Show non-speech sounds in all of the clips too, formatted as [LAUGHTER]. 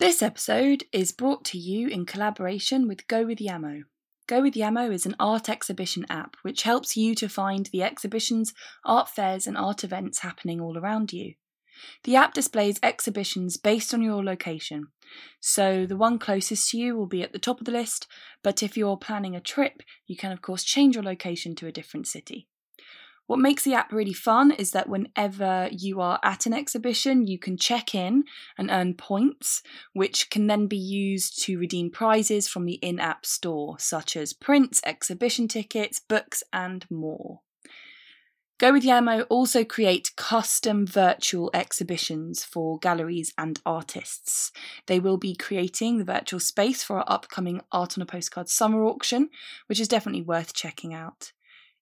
This episode is brought to you in collaboration with Go with Yamo. Go with Yamo is an art exhibition app which helps you to find the exhibitions, art fairs, and art events happening all around you. The app displays exhibitions based on your location, so the one closest to you will be at the top of the list, but if you're planning a trip, you can of course change your location to a different city. What makes the app really fun is that whenever you are at an exhibition, you can check in and earn points, which can then be used to redeem prizes from the in app store, such as prints, exhibition tickets, books, and more. Go with Yamo also create custom virtual exhibitions for galleries and artists. They will be creating the virtual space for our upcoming Art on a Postcard summer auction, which is definitely worth checking out.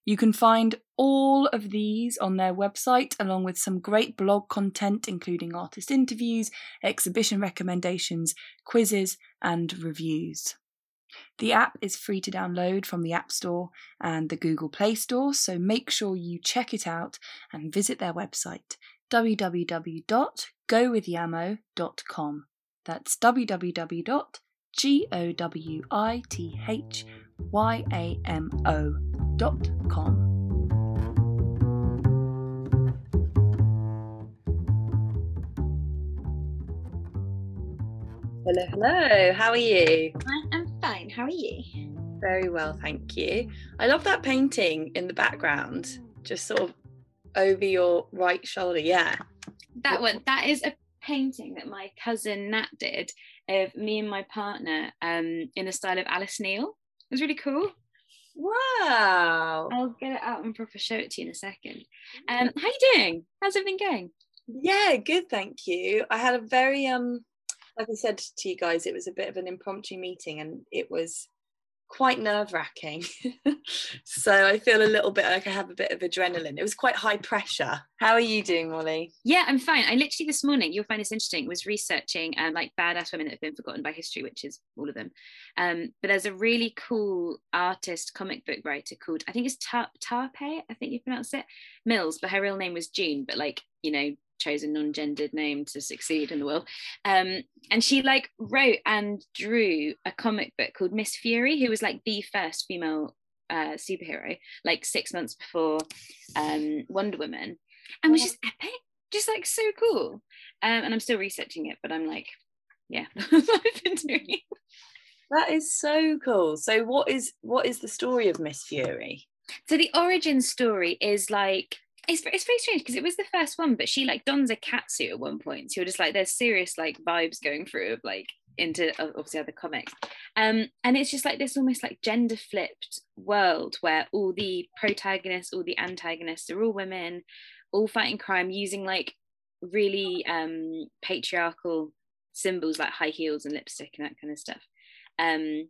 You can find all of these on their website, along with some great blog content, including artist interviews, exhibition recommendations, quizzes, and reviews. The app is free to download from the App Store and the Google Play Store, so make sure you check it out and visit their website www.gowithyamo.com. That's www.gowithyamo.com. Hello, hello. How are you? I'm fine. How are you? Very well, thank you. I love that painting in the background, just sort of over your right shoulder. Yeah. That one, that is a painting that my cousin Nat did of me and my partner um, in the style of Alice Neel. It was really cool. Wow. I'll get it out and proper show it to you in a second. Um, how are you doing? How's everything going? Yeah, good, thank you. I had a very um like I said to you guys, it was a bit of an impromptu meeting and it was quite nerve wracking. [LAUGHS] so I feel a little bit like I have a bit of adrenaline. It was quite high pressure. How are you doing, Molly? Yeah, I'm fine. I literally this morning, you'll find this interesting, was researching um, like badass women that have been forgotten by history, which is all of them. Um, but there's a really cool artist, comic book writer called, I think it's Tar- Tarpe, I think you pronounce it, Mills, but her real name was June, but like, you know, chose a non-gendered name to succeed in the world. Um, and she like wrote and drew a comic book called miss fury who was like the first female uh, superhero like six months before um, wonder woman. And was just epic just like so cool. Um, and i'm still researching it but i'm like yeah [LAUGHS] i've been doing That is so cool. So what is what is the story of Miss Fury? so the origin story is like it's, it's very strange because it was the first one but she like dons a cat suit at one point. So you're just like there's serious like vibes going through of like into obviously other comics. Um and it's just like this almost like gender flipped world where all the protagonists all the antagonists are all women all fighting crime using like really um patriarchal symbols like high heels and lipstick and that kind of stuff. Um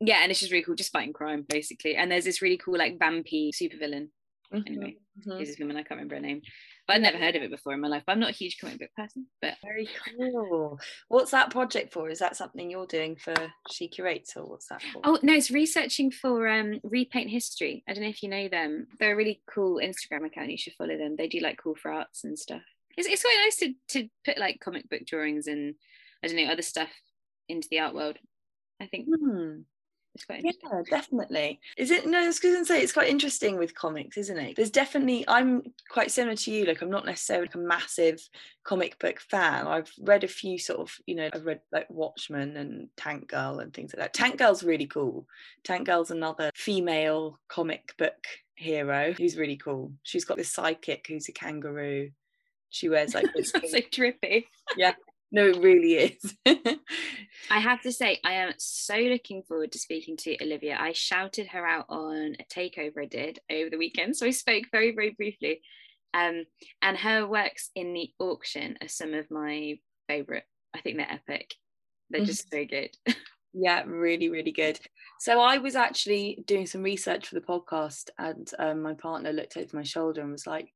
yeah and it's just really cool just fighting crime basically. And there's this really cool like vampy supervillain anyway Mhm. is this woman i can't remember her name but i'd never heard of it before in my life but i'm not a huge comic book person but Very cool. What's that project for? Is that something you're doing for She Curates or what's that for? oh no it's researching for um repaint history i don't know if you know them they're a really cool instagram account you should follow them they do like cool for arts and stuff it's, it's quite nice to to put like comic book drawings and i don't know other stuff into the art world i think Hmm. It's quite Yeah, definitely. Is it? No, I was to say it's quite interesting with comics, isn't it? There's definitely. I'm quite similar to you. Like, I'm not necessarily like a massive comic book fan. I've read a few sort of, you know, I've read like Watchmen and Tank Girl and things like that. Tank Girl's really cool. Tank Girl's another female comic book hero who's really cool. She's got this sidekick who's a kangaroo. She wears like [LAUGHS] this. So trippy no, it really is. I have to say, I am so looking forward to speaking to Olivia. I shouted her out on a takeover I did over the weekend. So I spoke very, very briefly. Um, and her works in the auction are some of my favourite. I think they're epic. They're just so good. Yeah, really, really good. So I was actually doing some research for the podcast, and um, my partner looked over my shoulder and was like,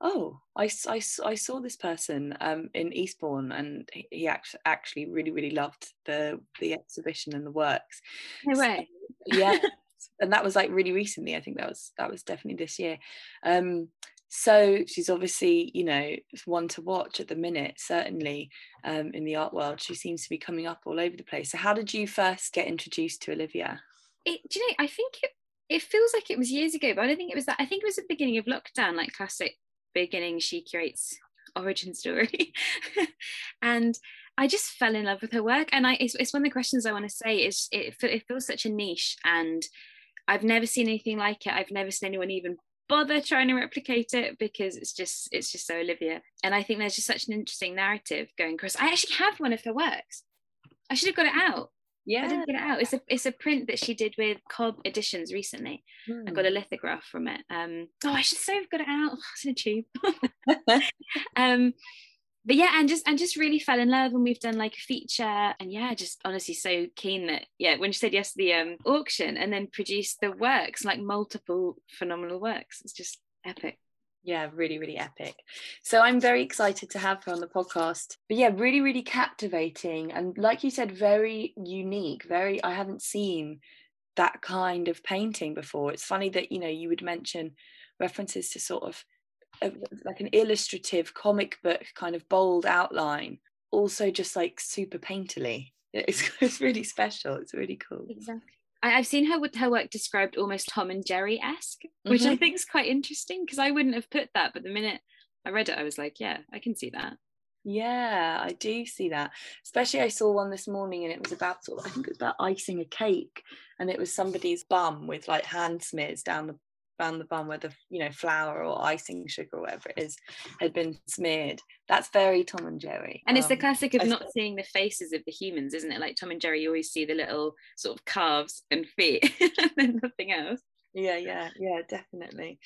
"Oh, I I saw this person um, in Eastbourne, and he- actually actually really, really loved the the exhibition and the works." No way. yeah, [LAUGHS] and that was like really recently. I think that was that was definitely this year. Um, so she's obviously you know one to watch at the minute certainly um, in the art world she seems to be coming up all over the place so how did you first get introduced to olivia it, do you know i think it, it feels like it was years ago but i don't think it was that i think it was at the beginning of lockdown like classic beginning she curates origin story [LAUGHS] and I just fell in love with her work, and I it's, it's one of the questions I want to say is it, it feels such a niche, and I've never seen anything like it. I've never seen anyone even bother trying to replicate it because it's just it's just so Olivia. And I think there's just such an interesting narrative going across. I actually have one of her works. I should have got it out. Yeah, I didn't get it out. It's a it's a print that she did with Cobb Editions recently. I got a hmm. lithograph from it. Um, oh, I should say I've got it out. Oh, [LAUGHS] it's in a tube. um, but yeah and just and just really fell in love and we've done like a feature and yeah just honestly so keen that yeah when you said yes to the um auction and then produced the works like multiple phenomenal works it's just epic yeah really really epic. So i'm very excited to have her on the podcast. But yeah really really captivating and like you said very unique very i haven't seen that kind of painting before. It's funny that you know you would mention references to sort of a, like an illustrative comic book kind of bold outline also just like super painterly. It's, [LAUGHS] it's really special. It's really cool. Exactly I, have seen her with her work described almost Tom and Jerry esque, which mm-hmm. I think is quite interesting because I wouldn't have put that, but the minute I read it, I was like, yeah, I can see that. Yeah, I do see that. Especially, I saw one this morning, and it was about sort of, I think it was about icing a cake, and it was somebody's bum with like hand smears down the around the bun where the you know flour or icing sugar or whatever it is had been smeared. That's very tom and jerry. And it's the um, classic of not seeing the faces of the humans isn't it? Like tom and jerry you always see the little sort of calves and feet [LAUGHS] and nothing else. Yeah yeah yeah definitely.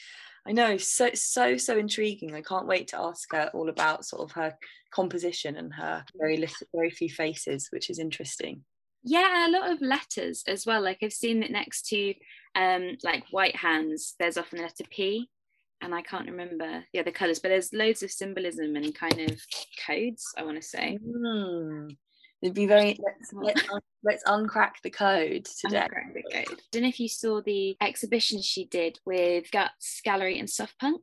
I know so so so intriguing. I can't wait to ask her all about sort of her composition and her very little very few faces which is interesting. Yeah a lot of letters as well. Like i've seen it next to um, like white hands, there's often the letter P, and I can't remember the other colours, but there's loads of symbolism and kind of codes, I want to say. Mm. It'd be very let's let's, un- let's uncrack the code today. Uncrack the code. I don't know if you saw the exhibition she did with Guts Gallery and Soft Punk.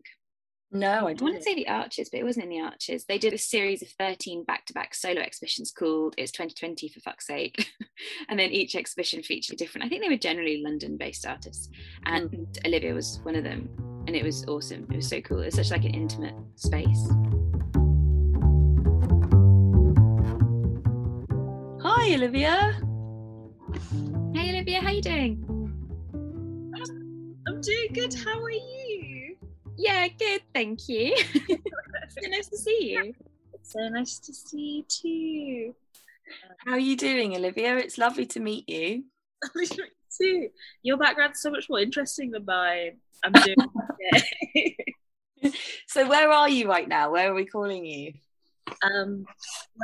No, I, don't. I want to say the Arches, but it wasn't in the Arches. They did a series of 13 back to back solo exhibitions called It's 2020 for fuck's sake. [LAUGHS] and then each exhibition featured different, I think they were generally London based artists. And mm. Olivia was one of them. And it was awesome. It was so cool. It's such like an intimate space. Hi, Olivia. Hey, Olivia, how you doing? I'm doing good. How are you? Yeah, good, thank you. [LAUGHS] so nice to see you. [LAUGHS] It's so nice to see you too. How are you doing, Olivia? It's lovely to meet you. too. Your background's so much more interesting than mine. I'm doing [LAUGHS] okay. so where are you right now? Where are we calling you? Um,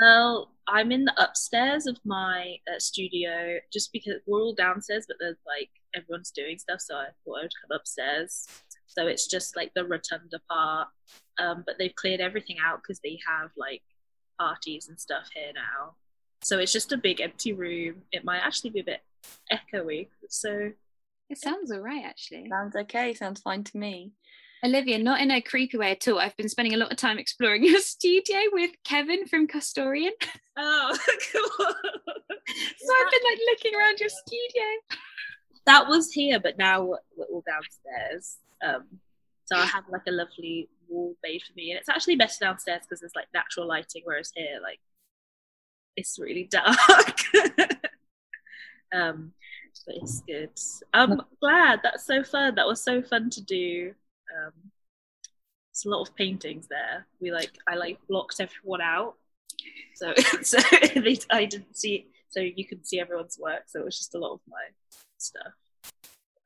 well, I'm in the upstairs of my uh, studio just because we're all downstairs, but there's like everyone's doing stuff, so I thought I would come upstairs so it's just like the rotunda part. Um, but they've cleared everything out because they have like parties and stuff here now. So it's just a big empty room. It might actually be a bit echoey. So it sounds all right, actually. Sounds okay. Sounds fine to me. Olivia, not in a creepy way at all. I've been spending a lot of time exploring your [LAUGHS] studio with Kevin from Custorian. [LAUGHS] Oh, [LAUGHS] cool. so I've been like looking around your studio. That was here, but now we're all downstairs. Um, so I have like a lovely wall made for me, and it's actually better downstairs because there's like natural lighting, whereas here, like, it's really dark. um, but it's good. I'm glad. That's so fun. That was so fun to do. Um, it's a lot of paintings there. We like I like blocked everyone out, so [LAUGHS] so [LAUGHS] I didn't see so you could see everyone's work. So it was just a lot of my stuff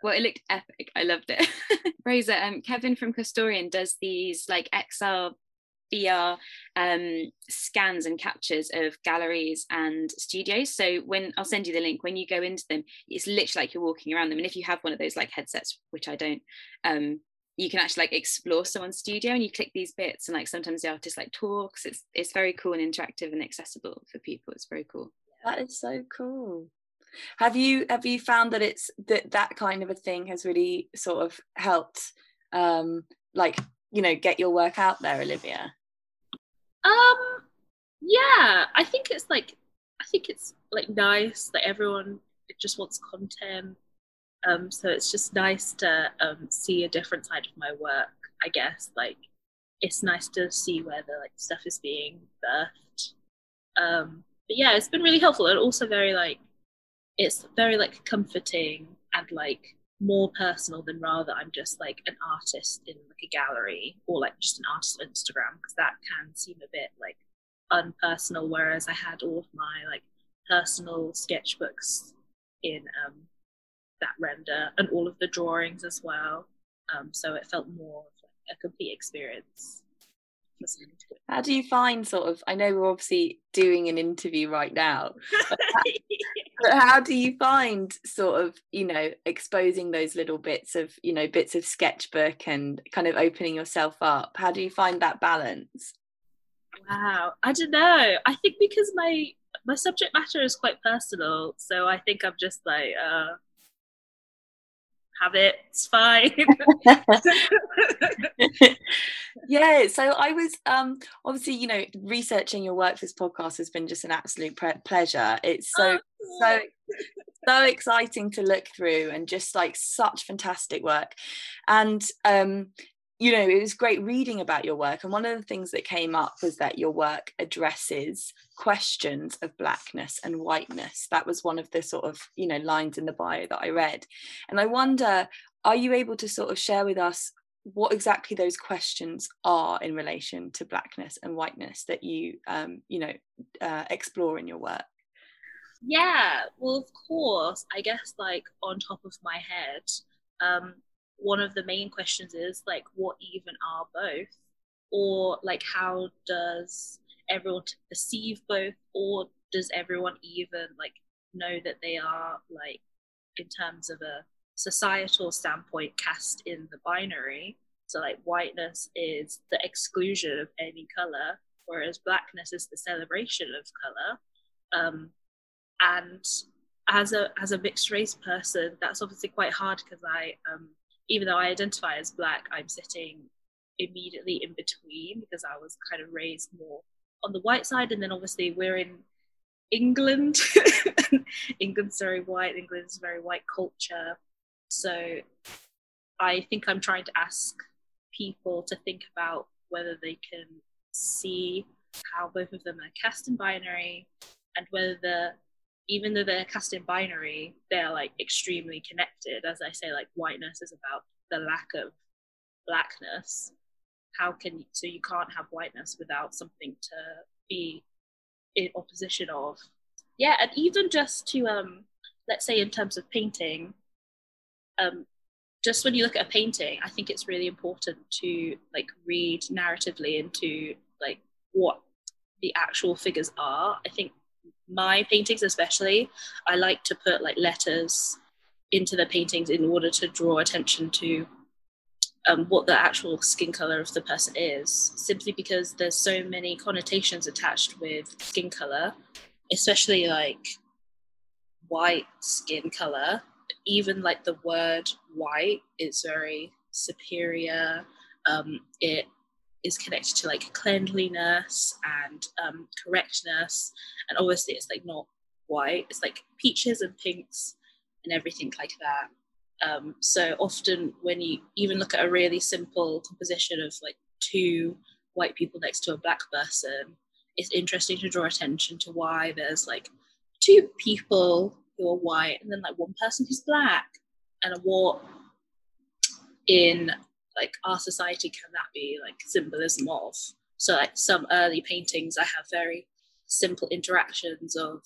well it looked epic i loved it [LAUGHS] rosa um kevin from custorian does these like xr VR um, scans and captures of galleries and studios. So when I'll send you the link, when you go into them, it's literally like you're walking around them. And if you have one of those like headsets, which I don't, um, you can actually like explore someone's studio and you click these bits and like sometimes the artist like talks. It's it's very cool and interactive and accessible for people. It's very cool. That is so cool have you have you found that it's that that kind of a thing has really sort of helped um like you know get your work out there olivia Um, yeah, I think it's like, I think it's like nice that everyone just wants content. Um, so it's just nice to um see a different side of my work. I guess like it's nice to see where the like stuff is being birthed. Um, but yeah, it's been really helpful and also very like, it's very like comforting and like more personal than rather I'm just like an artist in like a gallery or like just an artist on Instagram because that can seem a bit like unpersonal. Whereas I had all of my like personal sketchbooks in um, that render and all of the drawings as well. Um, so it felt more of like a complete experience. listening to it. how do you find sort of i know we're obviously doing an interview right now [LAUGHS] but how do you find sort of you know exposing those little bits of you know bits of sketchbook and kind of opening yourself up how do you find that balance Wow, I don't know. I think because my my subject matter is quite personal, so I think I'm just like, uh, have it. It's fine. [LAUGHS] yeah so i was um obviously you know researching your work for this podcast has been just an absolute pre- pleasure it's so so so exciting to look through and just like such fantastic work and um you know it was great reading about your work and one of the things that came up was that your work addresses questions of blackness and whiteness. That was one of the sort of you know lines in the bio that i read. And i wonder are you able to sort of share with us what exactly those questions are in relation to blackness and whiteness that you um you know uh, explore in your work? Yeah, well, of course. I guess, like, on top of my head, um, one of the main questions is, like, what even are both? Or, like, how does everyone perceive both? Or does everyone even, like, know that they are, like, in terms of a societal standpoint, cast in the binary? So, like, whiteness is the exclusion of any color, whereas blackness is the celebration of color. Um, and as a as a mixed race person that's obviously quite hard because i um even though i identify as black i'm sitting immediately in between because i was kind of raised more on the white side and then obviously we're in england. [LAUGHS] England's very white england's very white culture. So i think i'm trying to ask people to think about whether they can see how both of them are cast in binary and whether the even though they're cast in binary, they're like extremely connected. As I say, like whiteness is about the lack of blackness. How can so you can't have whiteness without something to be in opposition of? Yeah, and even just to um, let's say in terms of painting, um, just when you look at a painting, I think it's really important to like read narratively into like what the actual figures are. I think my paintings especially i like to put like letters into the paintings in order to draw attention to um, what the actual skin color of the person is simply because there's so many connotations attached with skin color especially like white skin color. Even like the word white is very superior. Um, it is connected to like cleanliness and um, correctness. And obviously it's like not white. It's like peaches and pinks and everything like that. Um, so often when you even look at a really simple composition of like two white people next to a black person it's interesting to draw attention to why there's like two people who are white and then like one person who's black. And what in like our society can that be like symbolism of so like some early paintings i have very simple interactions of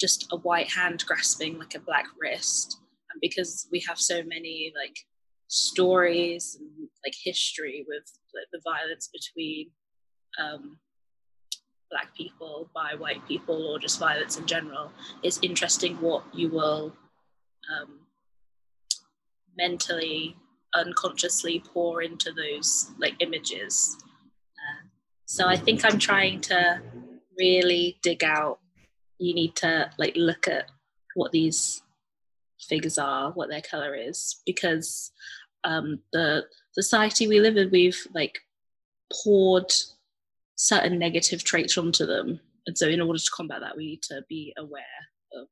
just a white hand grasping like a black wrist. And because we have so many like stories and like history with like, the violence between um, black people by white people or just violence in general it's interesting what you will um, mentally unconsciously pour into those like images uh, so i think i'm trying to really dig out you need to like look at what these figures are what their color is because um, the society we live in, we've like poured certain negative traits onto them. And so, in order to combat that, we need to be aware of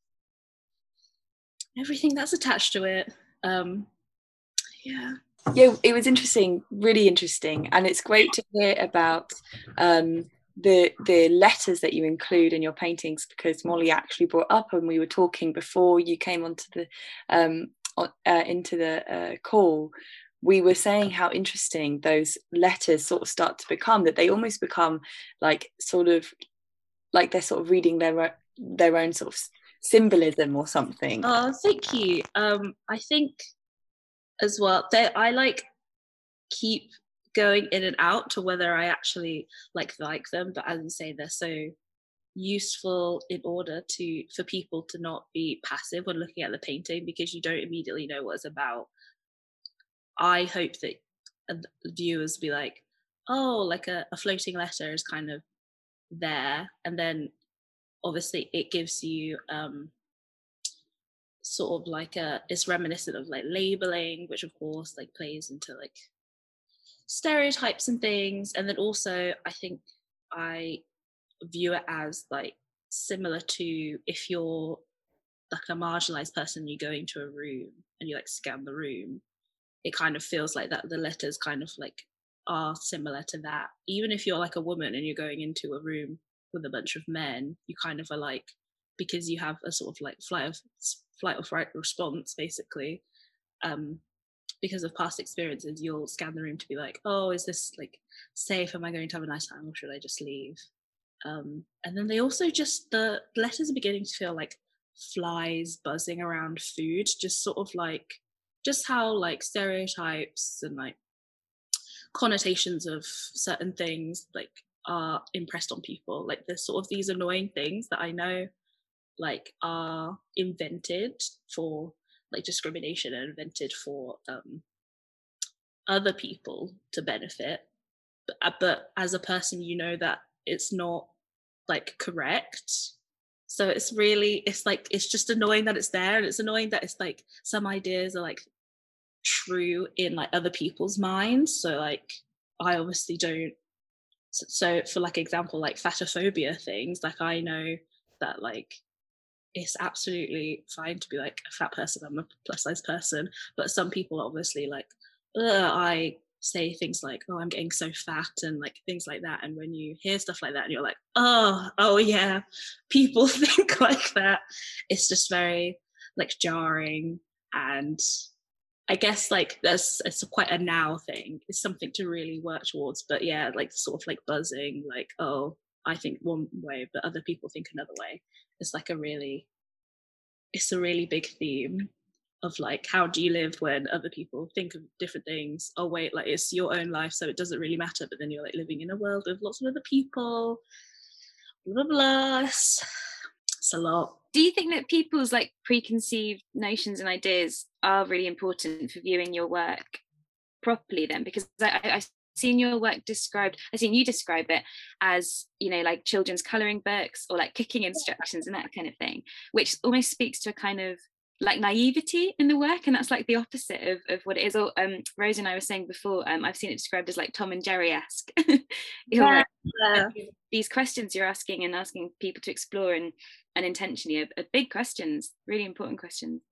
everything that's attached to it. Um, yeah. Yeah, it was interesting, really interesting, and it's great to hear about um, the the letters that you include in your paintings because Molly actually brought up and we were talking before you came onto the um, uh, into the uh, call. We were saying how interesting those letters sort of start to become that they almost become like sort of like they're sort of reading their their own sort of symbolism or something. Oh thank you um i think as well. That i like keep going in and out to whether i actually like like them but as you say they're so useful in order to for people to not be passive when looking at the painting because you don't immediately know what it's about. I hope that viewers be like, oh, like a, a floating letter is kind of there, and then obviously it gives you um, sort of like a it's reminiscent of like labeling, which of course like plays into like stereotypes and things, and then also I think I view it as like similar to if you're like a marginalized person, you go into a room and you like scan the room it kind of feels like that the letters kind of like are similar to that. Even if you're like a woman and you're going into a room with a bunch of men, you kind of are like because you have a sort of like flight of flight or fright response basically. Um, because of past experiences, you'll scan the room to be like, oh, is this like safe? Am I going to have a nice time or should I just leave? Um, and then they also just the letters are beginning to feel like flies buzzing around food, just sort of like just how like stereotypes and like connotations of certain things like are impressed on people like there's sort of these annoying things that i know like are invented for like discrimination and invented for um other people to benefit. But, uh, but as a person you know that it's not like correct. So it's really it's like it's just annoying that it's there and it's annoying that it's like some ideas are like true in like other people's minds. So like i obviously don't so for like example like fatophobia things like i know that like it's absolutely fine to be like a fat person i'm a plus size person but some people obviously like i say things like oh i'm getting so fat and like things like that and when you hear stuff like that and you're like oh oh yeah people [LAUGHS] think like that it's just very like jarring and I guess like that's it's quite a now thing. It's something to really work towards. But yeah, like sort of like buzzing, like oh, I think one way, but other people think another way. It's like a really, it's a really big theme of like how do you live when other people think of different things. Oh wait, like it's your own life, so it doesn't really matter. But then you're like living in a world with lots of other people. Blah blah. blah. It's, a lot do you think that people's like preconceived notions and ideas are really important for viewing your work properly then because I, I, seen your work described i've seen you describe it as you know like children's coloring books or like cooking instructions and that kind of thing which almost speaks to a kind of like naivety in the work and that's like the opposite of, of what it is. Or um rose and i were saying before um i've seen it described as like tom and jerry-esque. [LAUGHS] Yeah. these questions you're asking and asking people to explore and and intentionally are, are big questions really important questions.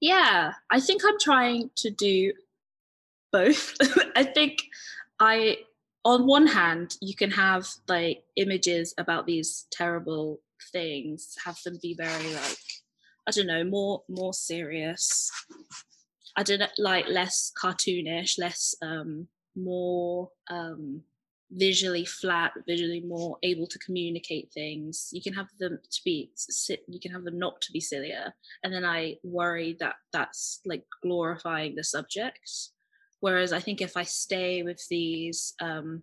Yeah i think i'm trying to do both [LAUGHS] i think i on one hand you can have like images about these terrible things have them be very like I don't know, more more serious. I don't know, like less cartoonish, less um more um visually flat, visually more able to communicate things. You can have them to be you can have them not to be sillier, and then I worry that that's like glorifying the subject. Whereas I think if I stay with these um,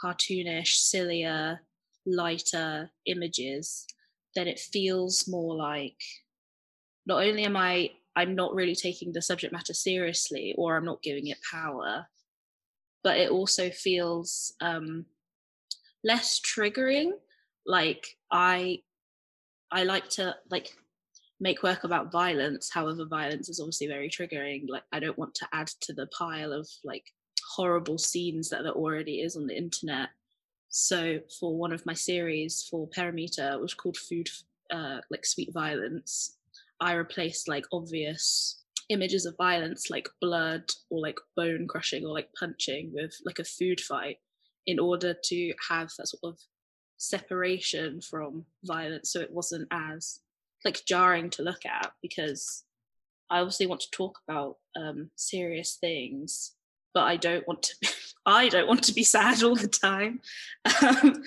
cartoonish, sillier, lighter images, then it feels more like not only am I I'm not really taking the subject matter seriously or I'm not giving it power, but it also feels um, less triggering. Like I I like to like make work about violence. However, violence is obviously very triggering. Like I don't want to add to the pile of like horrible scenes that there already is on the internet. So for one of my series for Perimeter, which called Food uh, like Sweet Violence, I replaced like obvious images of violence like blood or like bone crushing or like punching with like a food fight in order to have that sort of separation from violence so it wasn't as like jarring to look at because I obviously want to talk about um, serious things, but I don't want to. Be, [LAUGHS] I don't want to be sad all the time, [LAUGHS] um,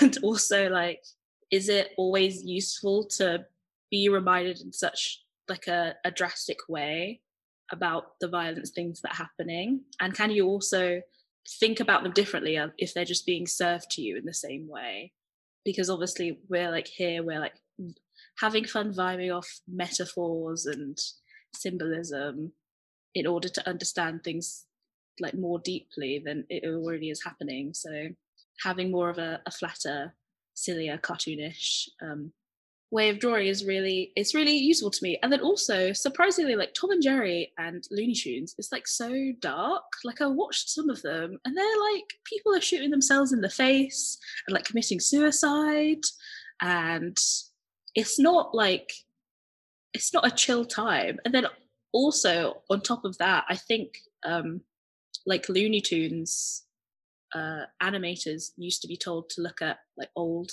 and also like, is it always useful to be reminded in such like a, a drastic way about the violence things that are happening, and can you also think about them differently if they're just being served to you in the same way? Because obviously we're like here, we're like having fun vibing off metaphors and symbolism in order to understand things like more deeply than it already is happening. So having more of a, a flatter, sillier, cartoonish um, way of drawing is really it's really useful to me. And then also surprisingly, like Tom and Jerry and Looney Tunes it's like so dark. Like I watched some of them and they're like people are shooting themselves in the face and like committing suicide and it's not like it's not a chill time. And then also on top of that i think um like looney tunes uh animators used to be told to look at like old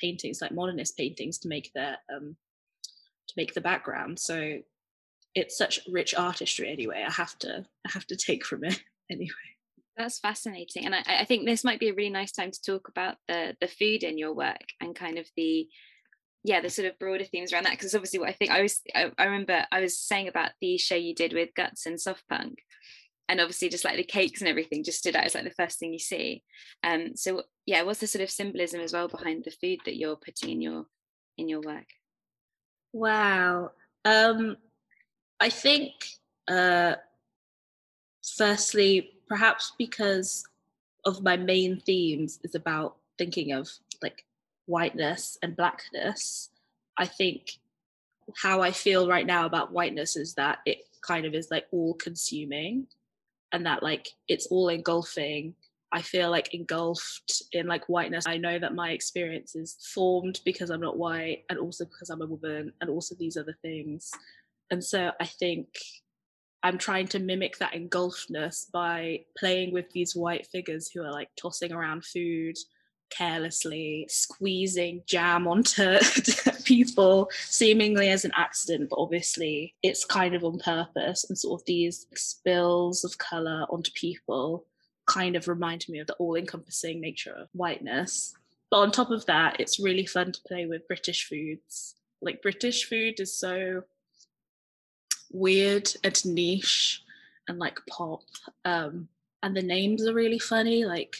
paintings like modernist paintings to make their um to make the background. So it's such rich artistry anyway. I have to i have to take from it [LAUGHS] anyway. That's fascinating. And I, I think this might be a really nice time to talk about the the food in your work and kind of the yeah the sort of broader themes around that because obviously what i think i was I, I, remember i was saying about the show you did with guts and soft punk and obviously just like the cakes and everything just stood out as like the first thing you see. Um so yeah what's the sort of symbolism as well behind the food that you're putting in your in your work? Wow. Um i think uh firstly perhaps because of my main themes is about thinking of like whiteness and blackness, I think how I feel right now about whiteness is that it kind of is like all consuming and that like it's all engulfing. I feel like engulfed in like whiteness. I know that my experience is formed because I'm not white and also because I'm a woman and also these other things. And so I think I'm trying to mimic that engulfedness by playing with these white figures who are like tossing around food carelessly squeezing jam onto [LAUGHS] people seemingly as an accident but obviously it's kind of on purpose. And sort of these spills of color onto people kind of remind me of the all-encompassing nature of whiteness. But on top of that it's really fun to play with british foods. Like british food is so weird and niche and like pop. Um and the names are really funny like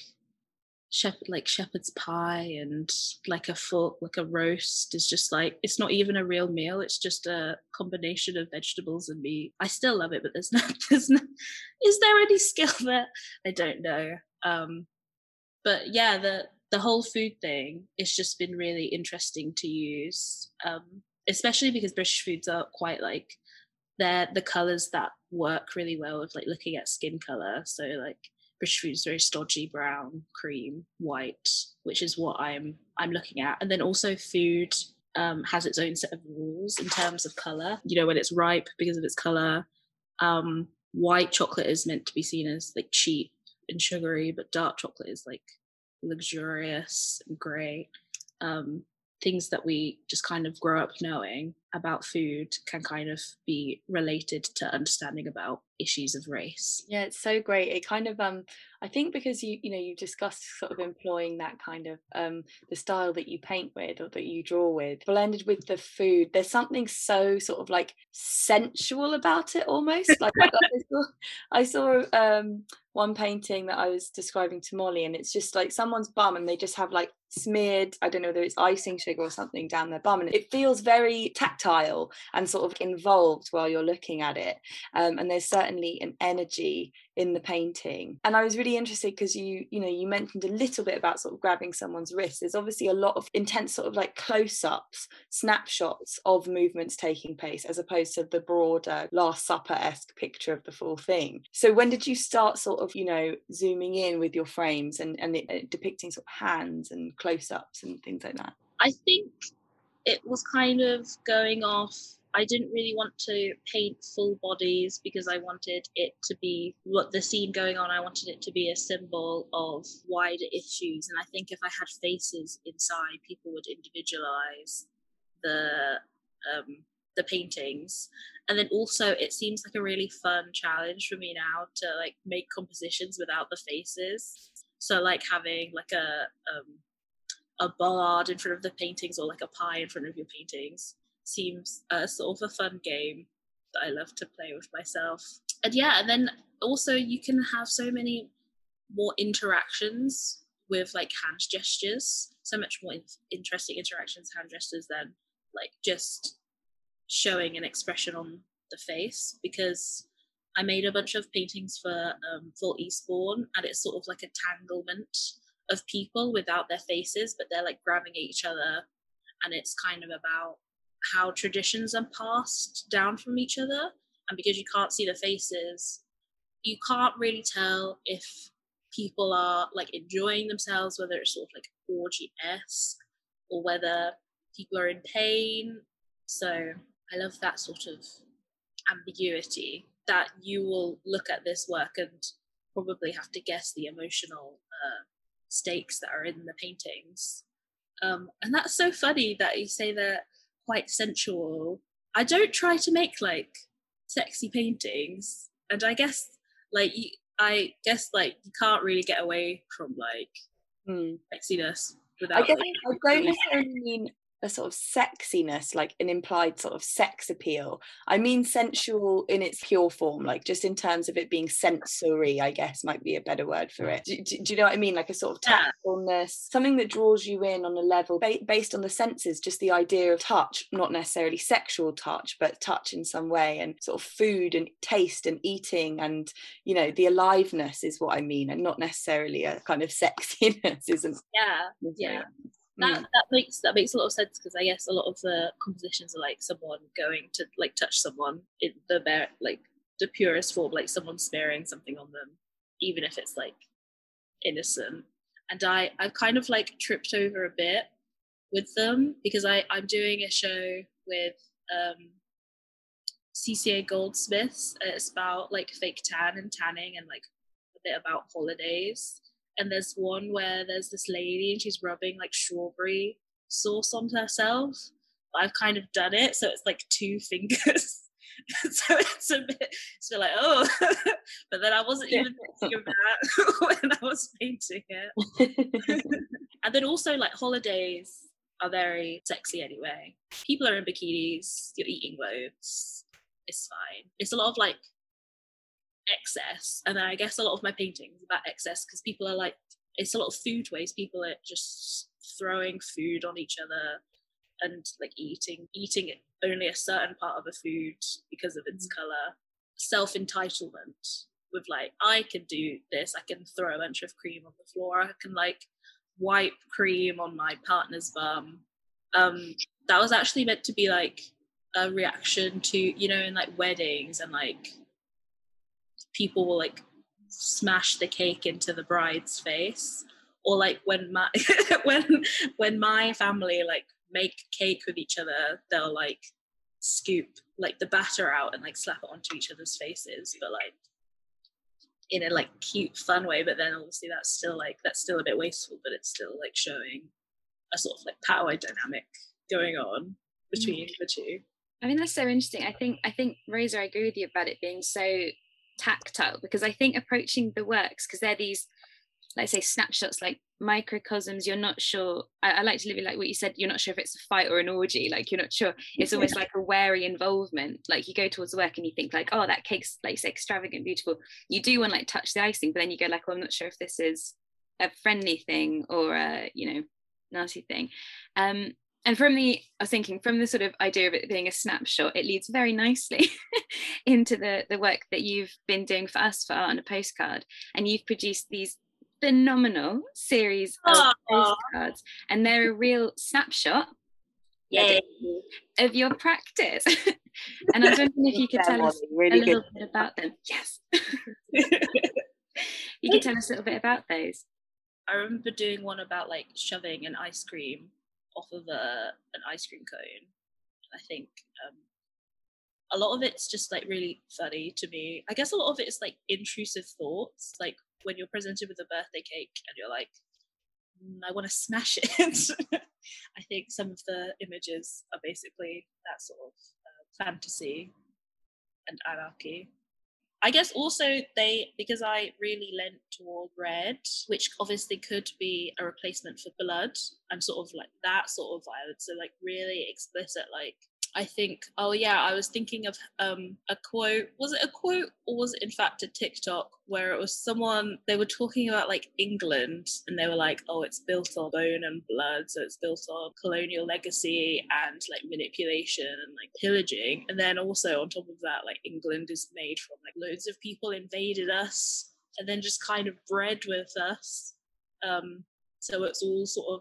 shepherd like shepherd's pie and like a full like a roast is just like it's not even a real meal it's just a combination of vegetables and meat. I still love it but there's [LAUGHS] no there's no is there any skill there? I don't know um but yeah the the whole food thing it's just been really interesting to use um especially because british foods are quite like they're the colors that work really well with like looking at skin color so like British food is very stodgy brown, cream, white, which is what I'm I'm looking at. And then also food um, has its own set of rules in terms of color. You know, when it's ripe because of its color, um, white chocolate is meant to be seen as like cheap and sugary, but dark chocolate is like luxurious and great. Um, things that we just kind of grow up knowing about food can kind of be related to understanding about issues of race yeah it's so great it kind of um i think because you you know you discussed sort of employing that kind of um the style that you paint with or that you draw with blended with the food there's something so sort of like sensual about it almost like I, saw, I saw um one painting that I was describing to Molly, and it's just like someone's bum, and they just have like smeared, I don't know whether it's icing sugar or something down their bum, and it feels very tactile and sort of involved while you're looking at it. Um, and there's certainly an energy in the painting. And I was really interested because you, you know, you mentioned a little bit about sort of grabbing someone's wrist. There's obviously a lot of intense sort of like close-ups, snapshots of movements taking place as opposed to the broader Last Supper-esque picture of the full thing. So when did you start sort of, you know, zooming in with your frames and, and it, it depicting sort of hands and close-ups and things like that? I think it was kind of going off I didn't really want to paint full bodies because I wanted it to be what the scene going on. I wanted it to be a symbol of wider issues. And I think if I had faces inside, people would individualize the um, the paintings. And then also, it seems like a really fun challenge for me now to like make compositions without the faces. So like having like a um, a bard in front of the paintings or like a pie in front of your paintings seems uh, sort of a fun game that I love to play with myself. And yeah, and then also you can have so many more interactions with like hand gestures, so much more in- interesting interactions, hand gestures than like just showing an expression on the face because I made a bunch of paintings for um, for Eastbourne, and it's sort of like a tanglement of people without their faces, but they're like grabbing at each other, and it's kind of about how traditions are passed down from each other. And because you can't see the faces, you can't really tell if people are like enjoying themselves, whether it's sort of like orgy esque or whether people are in pain. So I love that sort of ambiguity that you will look at this work and probably have to guess the emotional uh, stakes that are in the paintings. Um, and that's so funny that you say that quite sensual. I don't try to make like sexy paintings, and I guess like you, I guess like you can't really get away from like Hmm. sexiness without. I guess like, I don't [LAUGHS] necessarily mean a sort of sexiness, like an implied sort of sex appeal. I mean sensual in its pure form, like just in terms of it being sensory, I guess might be a better word for it. Do, do, do you know what I mean? Like a sort of tactfulness, something that draws you in on a level ba- based on the senses, just the idea of touch, not necessarily sexual touch, but touch in some way, and sort of food and taste and eating, and you know, the aliveness is what I mean, and not necessarily a kind of [LAUGHS] sexiness, isn't yeah, yeah. That Mm. that makes that makes a lot of sense because I guess a lot of the compositions are like someone going to like touch someone in the bare like the purest form, like someone smearing something on them, even if it's like innocent. And I I've kind of like tripped over a bit with them because I I'm doing a show with um CCA Goldsmiths. It's about like fake tan and tanning and like a bit about holidays. And there's one where there's this lady and she's rubbing like strawberry sauce onto herself. I've kind of done it, so it's like two [LAUGHS] fingers. [LAUGHS] so it's a bit, it's a bit like oh, [LAUGHS] but then I wasn't even thinking of that when I was painting it. and then also like holidays are very sexy anyway. People are in bikinis, you're eating loads. It's fine. It's a lot of like excess, and I guess a lot of my paintings about excess because people are like it's a lot of food waste. People are just throwing food on each other and like eating eating only a certain part of a food because of its color. Self entitlement with like I can do this. I can throw a bunch of cream on the floor. I can like wipe cream on my partner's bum. Um, that was actually meant to be like a reaction to you know in like weddings and like people will like smash the cake into the bride's face. Or like when my [LAUGHS] when when my family like make cake with each other they'll like scoop like the batter out and like slap it onto each other's faces but like in a like cute fun way. But then obviously that's still like that's still a bit wasteful but it's still like showing a sort of like power dynamic going on between mm. the two. I mean, that's so interesting. I think, I think, Rosa, I agree with you about it being so tactile because I think approaching the works, because they're these, let's say, snapshots, like microcosms, you're not sure. I, I like to live it like what you said, you're not sure if it's a fight or an orgy, like you're not sure. [LAUGHS] It's almost like a wary involvement. Like you go towards the work and you think, like, oh, that cake's like extravagant, beautiful. You do want like touch the icing, but then you go, like, well, I'm not sure if this is a friendly thing or a, you know, nasty thing. Um, and from the i was thinking from the sort of idea of it being a snapshot it leads very nicely [LAUGHS] into the the work that you've been doing for us for art on a postcard and you've produced these phenomenal series of Aw. postcards and they're a real snapshot Yay. of your practice [LAUGHS] and i was wondering if you could tell us really a good. little bit about them yes [LAUGHS] you could tell us a little bit about those I remember doing one about like shoving an ice cream off of a an ice cream cone. I think um, a lot of it's just like really funny to me. I guess a lot of it is like intrusive thoughts, like when you're presented with a birthday cake and you're like, "Mm, I want to smash it. [LAUGHS] I think some of the images are basically that sort of uh, fantasy and anarchy. I guess also they because I really lent toward red, which obviously could be a replacement for blood and sort of like that sort of violence. So like really explicit, like I think oh yeah, I was thinking of um a quote. Was it a quote or was it in fact a TikTok where it was someone they were talking about like England and they were like, oh it's built on bone and blood, so it's built on colonial legacy and like manipulation and like pillaging. And then also on top of that, like England is made from like loads of people invaded us and then just kind of bred with us. Um so it's all sort of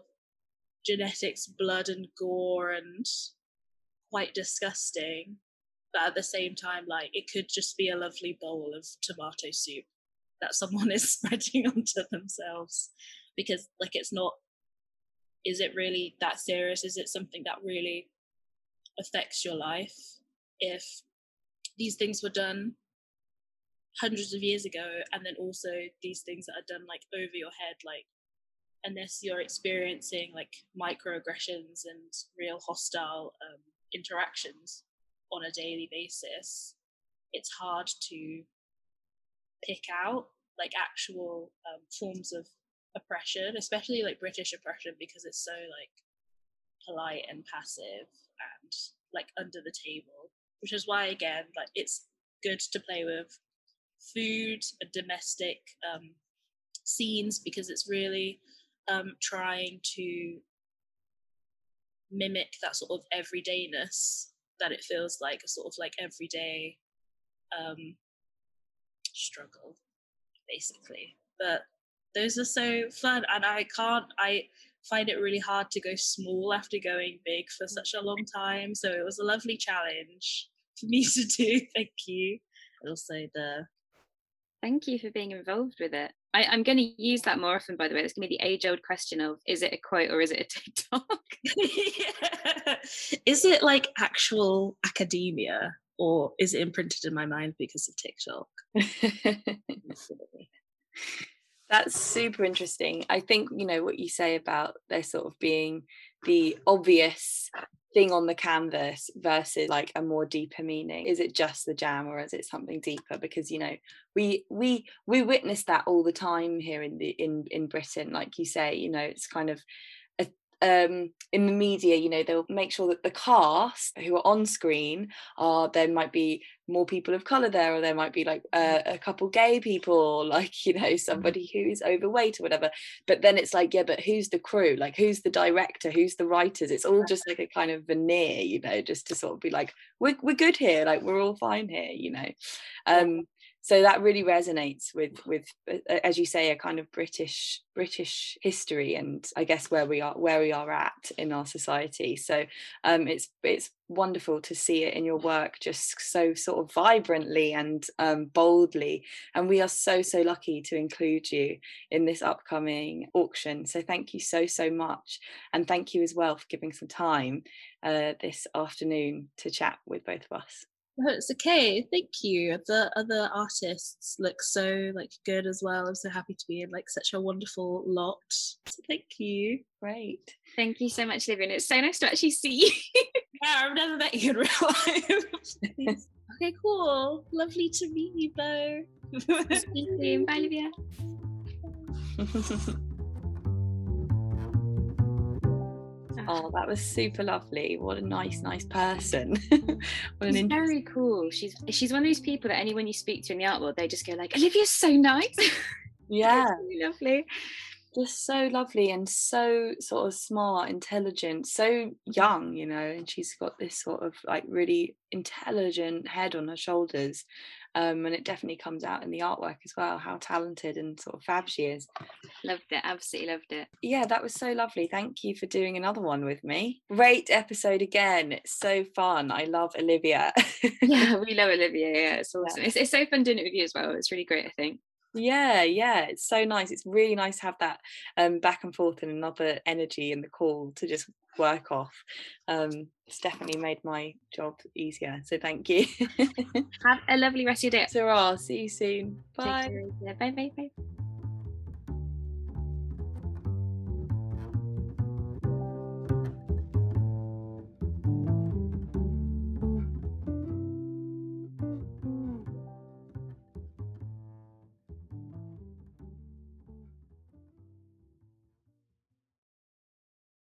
genetics, blood and gore and quite disgusting. But at the same time, like it could just be a lovely bowl of tomato soup that someone [LAUGHS] is spreading onto themselves. Because like it's not is it really that serious? Is it something that really affects your life? If these things were done hundreds of years ago and then also these things that are done like over your head, like unless you're experiencing like microaggressions and real hostile um, interactions on a daily basis, it's hard to pick out like actual um, forms of oppression, especially like British oppression, because it's so like polite and passive and like under the table. Which is why again, like it's good to play with food and domestic um, scenes because it's really um, trying to mimic that sort of everydayness that it feels like a sort of like everyday um, struggle, basically. But those are so fun, and I can't. I find it really hard to go small after going big for such a long time. So it was a lovely challenge for me [LAUGHS] to do. Thank you. And also the Thank you for being involved with it. I, I'm going to use that more often, by the way. It's going to be the age old question of is it a quote or is it a [LAUGHS] TikTok? yeah. [LAUGHS] Is it like actual academia or is it imprinted in my mind because of TikTok? [LAUGHS] That's super interesting. I think, you know, what you say about there sort of being the obvious thing on the canvas versus like a more deeper meaning. Is it just the jam or is it something deeper? Because, you know, we we we witness that all the time here in the in in Britain, like you say, you know, it's kind of um in the media you know they'll make sure that the cast who are on screen are there might be more people of color there or there might be like a, a couple gay people [LAUGHS] like you know somebody who is overweight or whatever. But then it's like yeah but who's the crew? Like who's the director? Who's the writers? It's all just like a kind of veneer you know just to sort of be like we're, we're good here. Like we're all fine here you know? Um so that really resonates with with uh, as you say a kind of british british history and i guess where we are where we are at in our society. So um it's it's wonderful to see it in your work just so sort of vibrantly and um, boldly. And we are so so lucky to include you in this upcoming auction. So thank you so so much. And thank you as well for giving some time uh, this afternoon to chat with both of us Oh, it's okay. Thank you. The other artists look so like good as well. I'm so happy to be in like such a wonderful lot. So thank you. great Thank you so much, Livia. It's so nice to actually see you. [LAUGHS] Yeah, I've never met you in real life. [LAUGHS] okay, cool. Lovely to meet you, Bo. [LAUGHS] See you soon. Bye, Livia. Oh, that was super lovely. What a nice, nice person. [LAUGHS] what an She's interesting. very cool. She's she's one of those people that anyone you speak to in the art world, they just go like, Olivia's so nice. [LAUGHS] Yeah. Lovely. just so lovely and so sort of smart, intelligent, so young, you know, and she's got this sort of like really intelligent head on her shoulders. Um, and it definitely comes out in the artwork as well, how talented and sort of fab she is. Loved it, absolutely loved it. Yeah, that was so lovely. Thank you for doing another one with me. Great episode again. It's so fun. I love Olivia. [LAUGHS] yeah, we love Olivia. Yeah, it's awesome. Yeah. It's, it's so fun doing it with you as well. It's really great, I think. Yeah, yeah, it's so nice. It's really nice to have that um, back and forth and another energy in the call to just work off. Um, it's definitely made my job easier. So thank you. have a lovely rest of your day. [LAUGHS] So, see you soon. Bye. Bye. Bye. Bye. Bye.